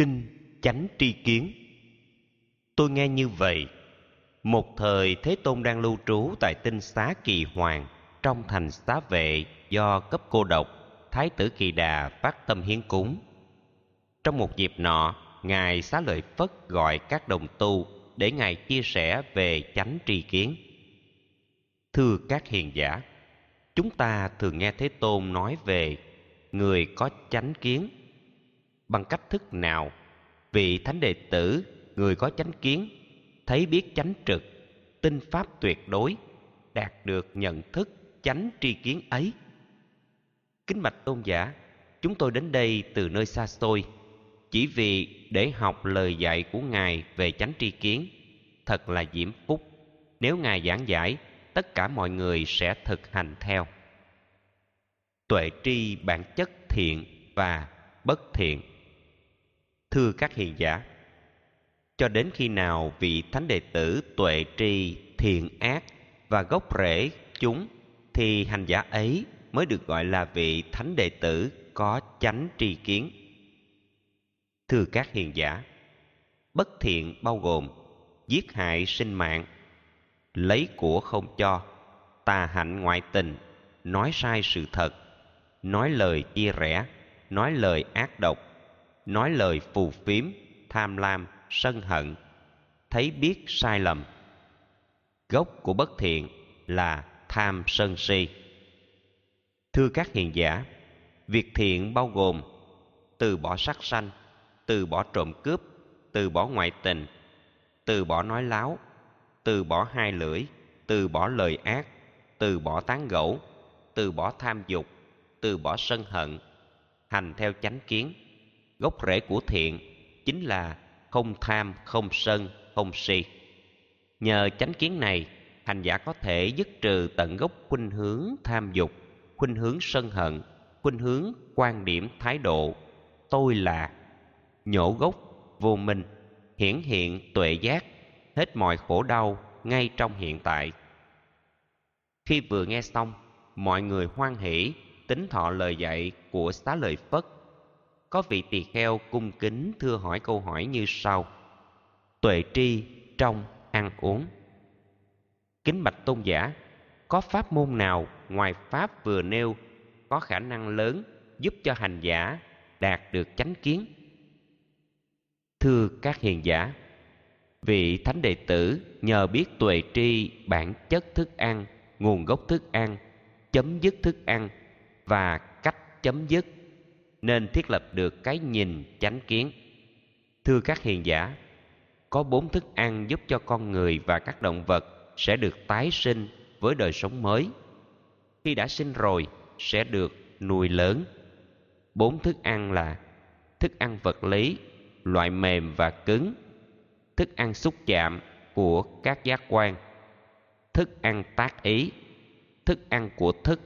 kinh chánh tri kiến. Tôi nghe như vậy, một thời thế tôn đang lưu trú tại tinh xá kỳ hoàng trong thành xá vệ do cấp cô độc thái tử kỳ đà phát tâm hiến cúng. Trong một dịp nọ, ngài xá lợi phất gọi các đồng tu để ngài chia sẻ về chánh tri kiến. Thưa các hiền giả, chúng ta thường nghe thế tôn nói về người có chánh kiến bằng cách thức nào? Vị thánh đệ tử, người có chánh kiến, thấy biết chánh trực tinh pháp tuyệt đối, đạt được nhận thức chánh tri kiến ấy. Kính bạch tôn giả, chúng tôi đến đây từ nơi xa xôi, chỉ vì để học lời dạy của ngài về chánh tri kiến, thật là diễm phúc. Nếu ngài giảng giải, tất cả mọi người sẽ thực hành theo. Tuệ tri bản chất thiện và bất thiện thưa các hiền giả. Cho đến khi nào vị thánh đệ tử tuệ tri thiện ác và gốc rễ chúng, thì hành giả ấy mới được gọi là vị thánh đệ tử có chánh tri kiến. Thưa các hiền giả, bất thiện bao gồm giết hại sinh mạng, lấy của không cho, tà hạnh ngoại tình, nói sai sự thật, nói lời chia rẽ, nói lời ác độc nói lời phù phiếm, tham lam, sân hận, thấy biết sai lầm. Gốc của bất thiện là tham sân si. Thưa các hiền giả, việc thiện bao gồm từ bỏ sắc sanh, từ bỏ trộm cướp, từ bỏ ngoại tình, từ bỏ nói láo, từ bỏ hai lưỡi, từ bỏ lời ác, từ bỏ tán gẫu, từ bỏ tham dục, từ bỏ sân hận, hành theo chánh kiến gốc rễ của thiện chính là không tham, không sân, không si. Nhờ chánh kiến này, hành giả có thể dứt trừ tận gốc khuynh hướng tham dục, khuynh hướng sân hận, khuynh hướng quan điểm thái độ. Tôi là nhổ gốc, vô minh, hiển hiện tuệ giác, hết mọi khổ đau ngay trong hiện tại. Khi vừa nghe xong, mọi người hoan hỷ, tính thọ lời dạy của xá lợi phất có vị tỳ kheo cung kính thưa hỏi câu hỏi như sau. Tuệ tri trong ăn uống. Kính bạch tôn giả, có pháp môn nào ngoài pháp vừa nêu có khả năng lớn giúp cho hành giả đạt được chánh kiến? Thưa các hiền giả, vị thánh đệ tử nhờ biết tuệ tri bản chất thức ăn, nguồn gốc thức ăn, chấm dứt thức ăn và cách chấm dứt nên thiết lập được cái nhìn chánh kiến. Thưa các hiền giả, có bốn thức ăn giúp cho con người và các động vật sẽ được tái sinh với đời sống mới. Khi đã sinh rồi, sẽ được nuôi lớn. Bốn thức ăn là thức ăn vật lý, loại mềm và cứng, thức ăn xúc chạm của các giác quan, thức ăn tác ý, thức ăn của thức.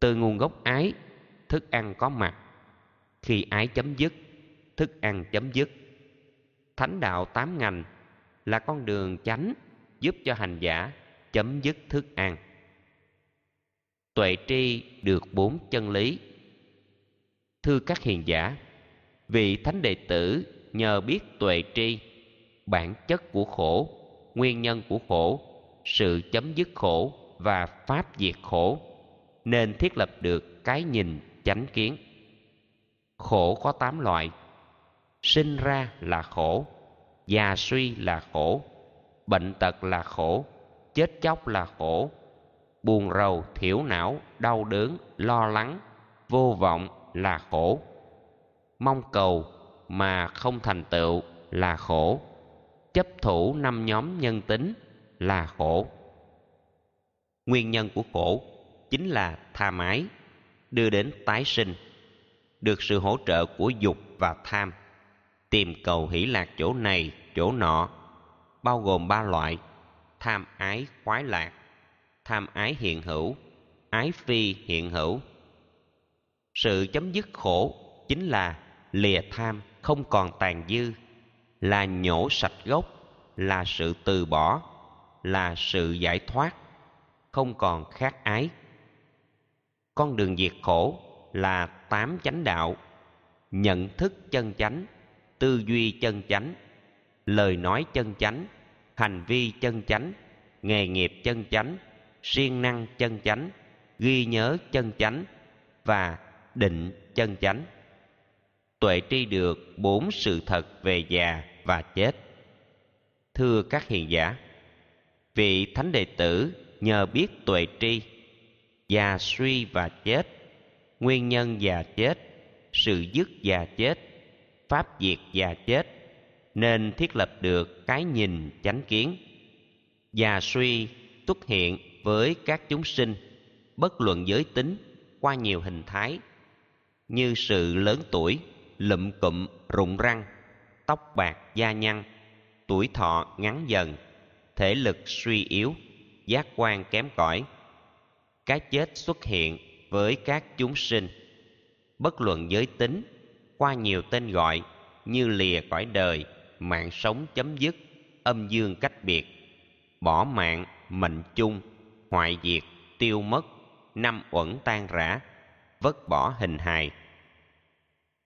Từ nguồn gốc ái thức ăn có mặt. Khi ái chấm dứt, thức ăn chấm dứt. Thánh đạo tám ngành là con đường chánh giúp cho hành giả chấm dứt thức ăn. Tuệ tri được bốn chân lý. Thưa các hiền giả, vị thánh đệ tử nhờ biết tuệ tri, bản chất của khổ, nguyên nhân của khổ, sự chấm dứt khổ và pháp diệt khổ, nên thiết lập được cái nhìn chánh kiến. Khổ có tám loại. Sinh ra là khổ, già suy là khổ, bệnh tật là khổ, chết chóc là khổ, buồn rầu, thiểu não, đau đớn, lo lắng, vô vọng là khổ. Mong cầu mà không thành tựu là khổ. Chấp thủ năm nhóm nhân tính là khổ. Nguyên nhân của khổ chính là tha mái đưa đến tái sinh, được sự hỗ trợ của dục và tham. Tìm cầu hỷ lạc chỗ này, chỗ nọ, bao gồm ba loại tham ái, khoái lạc, tham ái hiện hữu, ái phi hiện hữu. Sự chấm dứt khổ chính là lìa tham không còn tàn dư, là nhổ sạch gốc, là sự từ bỏ, là sự giải thoát, không còn khát ái con đường diệt khổ là tám chánh đạo. Nhận thức chân chánh, tư duy chân chánh, lời nói chân chánh, hành vi chân chánh, nghề nghiệp chân chánh, siêng năng chân chánh, ghi nhớ chân chánh và định chân chánh. Tuệ tri được bốn sự thật về già và chết. Thưa các hiền giả, vị thánh đệ tử nhờ biết tuệ tri già suy và chết. Nguyên nhân già chết, sự dứt già chết, pháp diệt già chết. Nên thiết lập được cái nhìn chánh kiến. Già suy xuất hiện với các chúng sinh, bất luận giới tính, qua nhiều hình thái. Như sự lớn tuổi, lụm cụm, rụng răng, tóc bạc, da nhăn, tuổi thọ ngắn dần, thể lực suy yếu, giác quan kém cỏi cái chết xuất hiện với các chúng sinh. Bất luận giới tính, qua nhiều tên gọi như lìa cõi đời, mạng sống chấm dứt, âm dương cách biệt, bỏ mạng, mệnh chung, hoại diệt, tiêu mất, năm uẩn tan rã, vứt bỏ hình hài.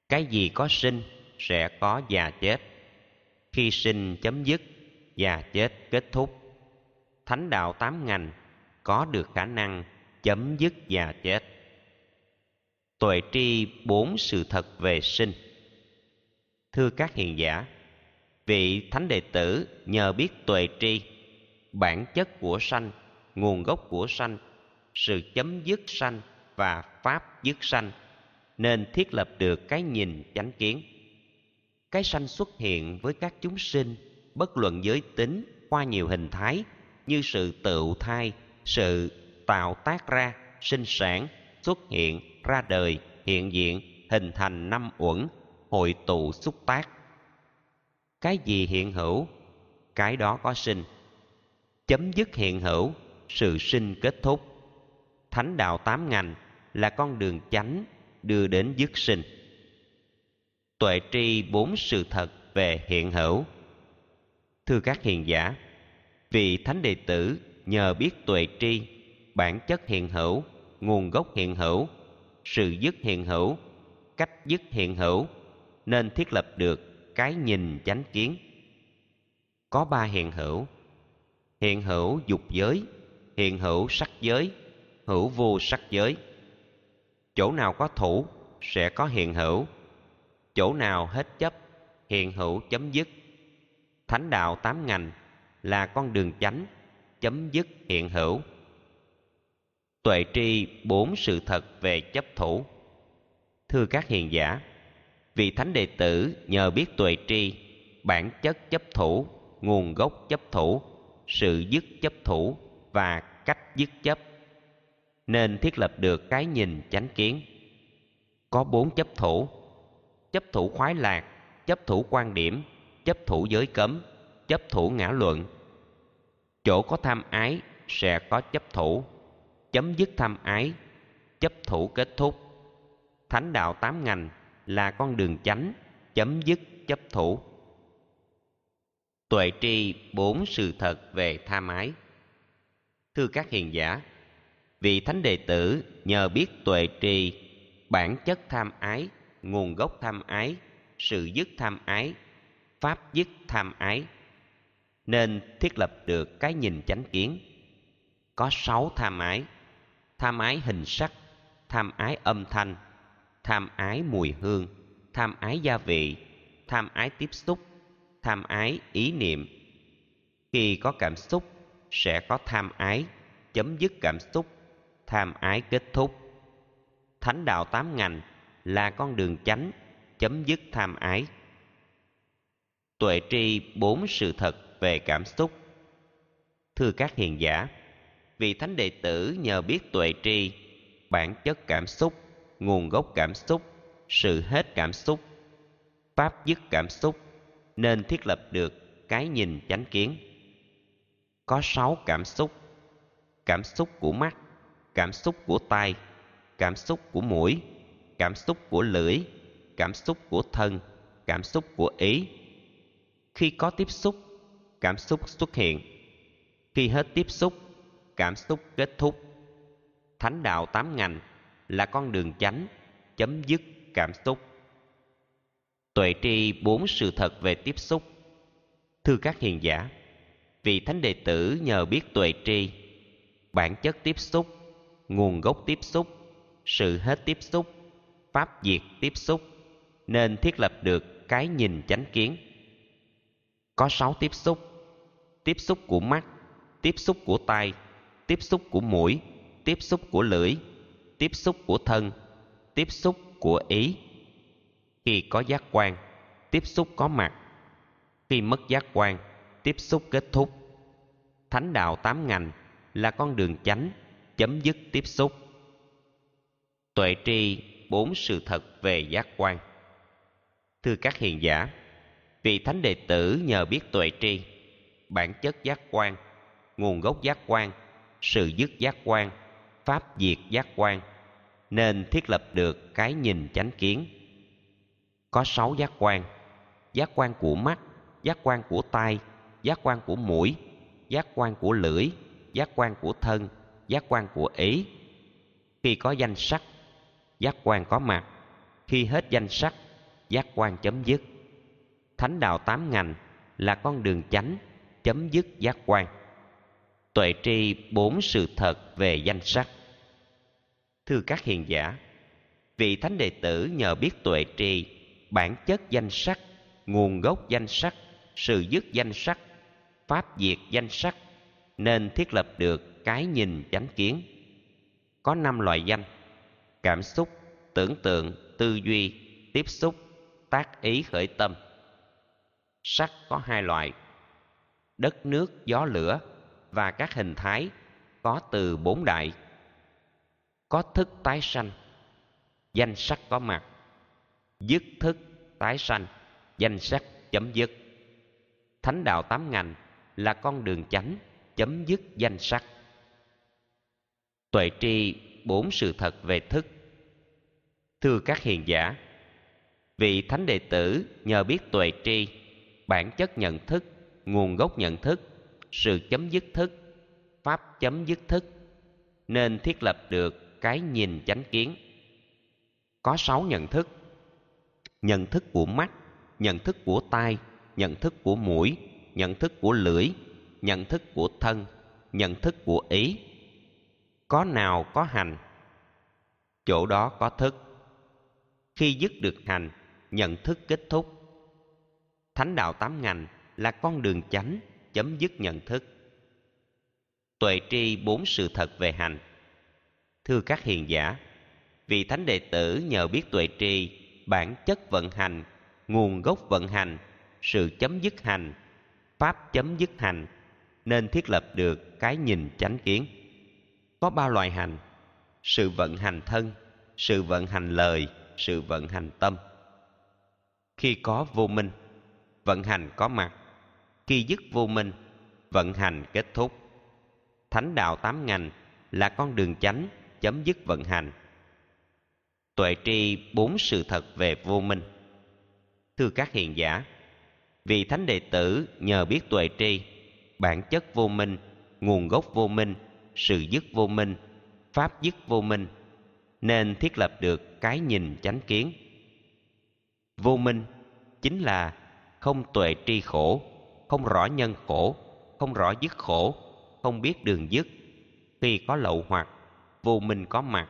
Cái gì có sinh sẽ có già chết. Khi sinh chấm dứt, già chết kết thúc. Thánh đạo tám ngành có được khả năng chấm dứt già chết. Tuệ tri bốn sự thật về sinh. Thưa các hiền giả, vị thánh đệ tử nhờ biết tuệ tri, bản chất của sanh, nguồn gốc của sanh, sự chấm dứt sanh và pháp dứt sanh, nên thiết lập được cái nhìn chánh kiến. Cái sanh xuất hiện với các chúng sinh, bất luận giới tính, qua nhiều hình thái như sự tự thai, sự tạo tác ra, sinh sản, xuất hiện, ra đời, hiện diện, hình thành năm uẩn, hội tụ xúc tác. Cái gì hiện hữu? Cái đó có sinh. Chấm dứt hiện hữu, sự sinh kết thúc. Thánh đạo tám ngành là con đường chánh đưa đến dứt sinh. Tuệ tri bốn sự thật về hiện hữu. Thưa các hiền giả vị thánh đệ tử nhờ biết tuệ tri bản chất hiện hữu, nguồn gốc hiện hữu, sự dứt hiện hữu, cách dứt hiện hữu, nên thiết lập được cái nhìn chánh kiến. Có ba hiện hữu. Hiện hữu dục giới, hiện hữu sắc giới, hữu vô sắc giới. Chỗ nào có thủ sẽ có hiện hữu. Chỗ nào hết chấp, hiện hữu chấm dứt. Thánh đạo tám ngành là con đường chánh, chấm dứt hiện hữu tuệ tri bốn sự thật về chấp thủ. Thưa các hiền giả, vị thánh đệ tử nhờ biết tuệ tri, bản chất chấp thủ, nguồn gốc chấp thủ, sự dứt chấp thủ và cách dứt chấp. Nên thiết lập được cái nhìn chánh kiến. Có bốn chấp thủ chấp thủ khoái lạc, chấp thủ quan điểm, chấp thủ giới cấm, chấp thủ ngã luận. Chỗ có tham ái sẽ có chấp thủ chấm dứt tham ái, chấp thủ kết thúc. Thánh đạo tám ngành là con đường chánh, chấm dứt, chấp thủ. Tuệ tri bốn sự thật về tham ái. Thưa các hiền giả, vị thánh đệ tử nhờ biết tuệ tri, bản chất tham ái, nguồn gốc tham ái, sự dứt tham ái, pháp dứt tham ái, nên thiết lập được cái nhìn chánh kiến. Có sáu tham ái tham ái hình sắc, tham ái âm thanh, tham ái mùi hương, tham ái gia vị, tham ái tiếp xúc, tham ái ý niệm. Khi có cảm xúc, sẽ có tham ái, chấm dứt cảm xúc, tham ái kết thúc. Thánh đạo tám ngành là con đường chánh, chấm dứt tham ái. Tuệ tri bốn sự thật về cảm xúc. Thưa các hiền giả vị thánh đệ tử nhờ biết tuệ tri, bản chất cảm xúc, nguồn gốc cảm xúc, sự hết cảm xúc, pháp dứt cảm xúc, nên thiết lập được cái nhìn chánh kiến. Có sáu cảm xúc cảm xúc của mắt, cảm xúc của tai, cảm xúc của mũi, cảm xúc của lưỡi, cảm xúc của thân, cảm xúc của ý. Khi có tiếp xúc, cảm xúc xuất hiện. Khi hết tiếp xúc cảm xúc kết thúc. Thánh đạo tám ngành là con đường chánh, chấm dứt cảm xúc. Tuệ tri bốn sự thật về tiếp xúc. Thưa các hiền giả, vị thánh đệ tử nhờ biết tuệ tri, bản chất tiếp xúc, nguồn gốc tiếp xúc, sự hết tiếp xúc, pháp diệt tiếp xúc, nên thiết lập được cái nhìn chánh kiến. Có sáu tiếp xúc tiếp xúc của mắt, tiếp xúc của tai tiếp xúc của mũi, tiếp xúc của lưỡi, tiếp xúc của thân, tiếp xúc của ý. Khi có giác quan, tiếp xúc có mặt. Khi mất giác quan, tiếp xúc kết thúc. Thánh đạo tám ngành là con đường chánh, chấm dứt tiếp xúc. Tuệ tri bốn sự thật về giác quan. Thưa các hiền giả, vị thánh đệ tử nhờ biết tuệ tri, bản chất giác quan, nguồn gốc giác quan sự dứt giác quan, pháp diệt giác quan, nên thiết lập được cái nhìn chánh kiến. Có sáu giác quan giác quan của mắt, giác quan của tai, giác quan của mũi, giác quan của lưỡi, giác quan của thân, giác quan của ý. Khi có danh sắc, giác quan có mặt. Khi hết danh sắc, giác quan chấm dứt. Thánh đạo tám ngành là con đường chánh, chấm dứt giác quan tuệ tri bốn sự thật về danh sắc. Thưa các hiền giả, vị thánh đệ tử nhờ biết tuệ tri, bản chất danh sắc, nguồn gốc danh sắc, sự dứt danh sắc, pháp diệt danh sắc, nên thiết lập được cái nhìn chánh kiến. Có năm loại danh, cảm xúc, tưởng tượng, tư duy, tiếp xúc, tác ý khởi tâm. Sắc có hai loại, đất nước gió lửa và các hình thái có từ bốn đại. Có thức tái sanh, danh sắc có mặt. Dứt thức tái sanh, danh sắc chấm dứt. Thánh đạo tám ngành là con đường chánh, chấm dứt danh sắc tuệ tri bốn sự thật về thức. Thưa các hiền giả, vị thánh đệ tử nhờ biết tuệ tri, bản chất nhận thức, nguồn gốc nhận thức sự chấm dứt thức. Pháp chấm dứt thức. Nên thiết lập được cái nhìn chánh kiến. Có sáu nhận thức. Nhận thức của mắt, nhận thức của tai, nhận thức của mũi, nhận thức của lưỡi, nhận thức của thân, nhận thức của ý. Có nào có hành? Chỗ đó có thức. Khi dứt được hành, nhận thức kết thúc. Thánh đạo tám ngành là con đường chánh chấm dứt nhận thức. Tuệ tri bốn sự thật về hành. Thưa các hiền giả, vị thánh đệ tử nhờ biết tuệ tri, bản chất vận hành, nguồn gốc vận hành, sự chấm dứt hành, pháp chấm dứt hành, nên thiết lập được cái nhìn chánh kiến. Có ba loại hành, sự vận hành thân, sự vận hành lời, sự vận hành tâm. Khi có vô minh, vận hành có mặt khi dứt vô minh, vận hành kết thúc. Thánh đạo tám ngành là con đường chánh, chấm dứt vận hành. Tuệ tri bốn sự thật về vô minh. Thưa các hiền giả, vì thánh đệ tử nhờ biết tuệ tri, bản chất vô minh, nguồn gốc vô minh, sự dứt vô minh, pháp dứt vô minh, nên thiết lập được cái nhìn chánh kiến. Vô minh chính là không tuệ tri khổ không rõ nhân khổ, không rõ dứt khổ, không biết đường dứt. Khi có lậu hoặc, vô minh có mặt.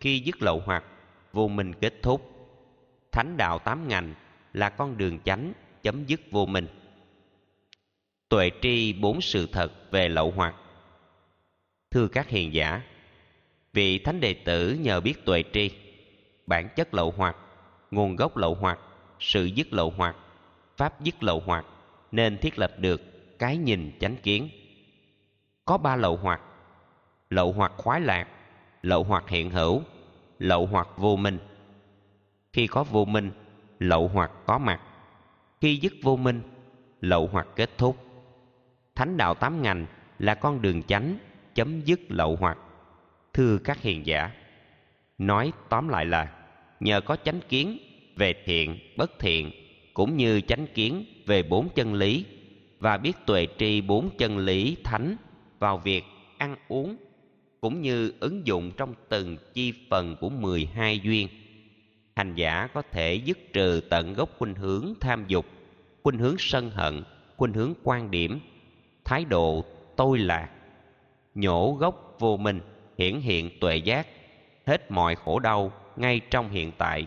Khi dứt lậu hoặc, vô minh kết thúc. Thánh đạo tám ngành là con đường chánh chấm dứt vô minh. Tuệ tri bốn sự thật về lậu hoặc. Thưa các hiền giả, vị thánh đệ tử nhờ biết tuệ tri, bản chất lậu hoặc, nguồn gốc lậu hoặc, sự dứt lậu hoặc, pháp dứt lậu hoặc nên thiết lập được cái nhìn chánh kiến. Có ba lậu hoặc lậu hoặc khoái lạc, lậu hoặc hiện hữu, lậu hoặc vô minh. Khi có vô minh, lậu hoặc có mặt. Khi dứt vô minh, lậu hoặc kết thúc. Thánh đạo tám ngành là con đường chánh, chấm dứt lậu hoặc. Thưa các hiền giả, nói tóm lại là nhờ có chánh kiến về thiện, bất thiện cũng như chánh kiến về bốn chân lý, và biết tuệ tri bốn chân lý thánh vào việc ăn uống, cũng như ứng dụng trong từng chi phần của 12 duyên. Hành giả có thể dứt trừ tận gốc khuynh hướng tham dục, khuynh hướng sân hận, khuynh hướng quan điểm, thái độ tôi lạc, nhổ gốc vô minh, hiển hiện tuệ giác, hết mọi khổ đau ngay trong hiện tại.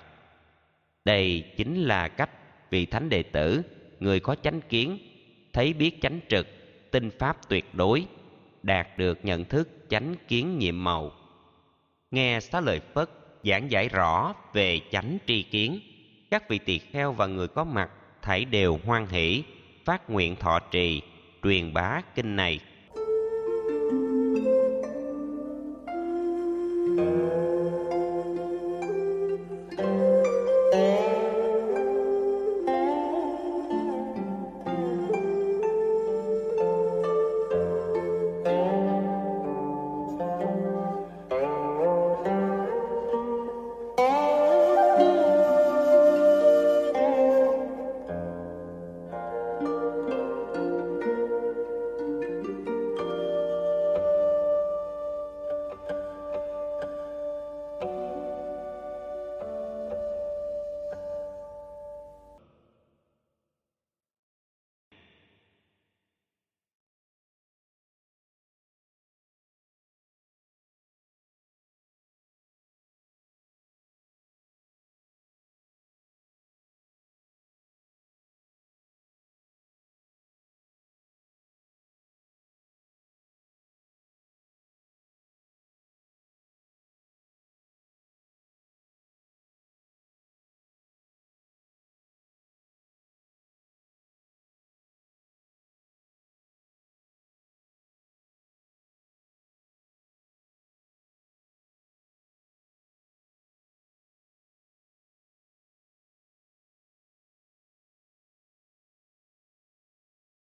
Đây chính là cách vị thánh đệ tử, người có chánh kiến, thấy biết chánh trực tinh pháp tuyệt đối, đạt được nhận thức chánh kiến nhiệm màu. Nghe xá lợi phất giảng giải rõ về chánh tri kiến, các vị tỳ kheo và người có mặt thảy đều hoan hỷ, phát nguyện thọ trì, truyền bá kinh này.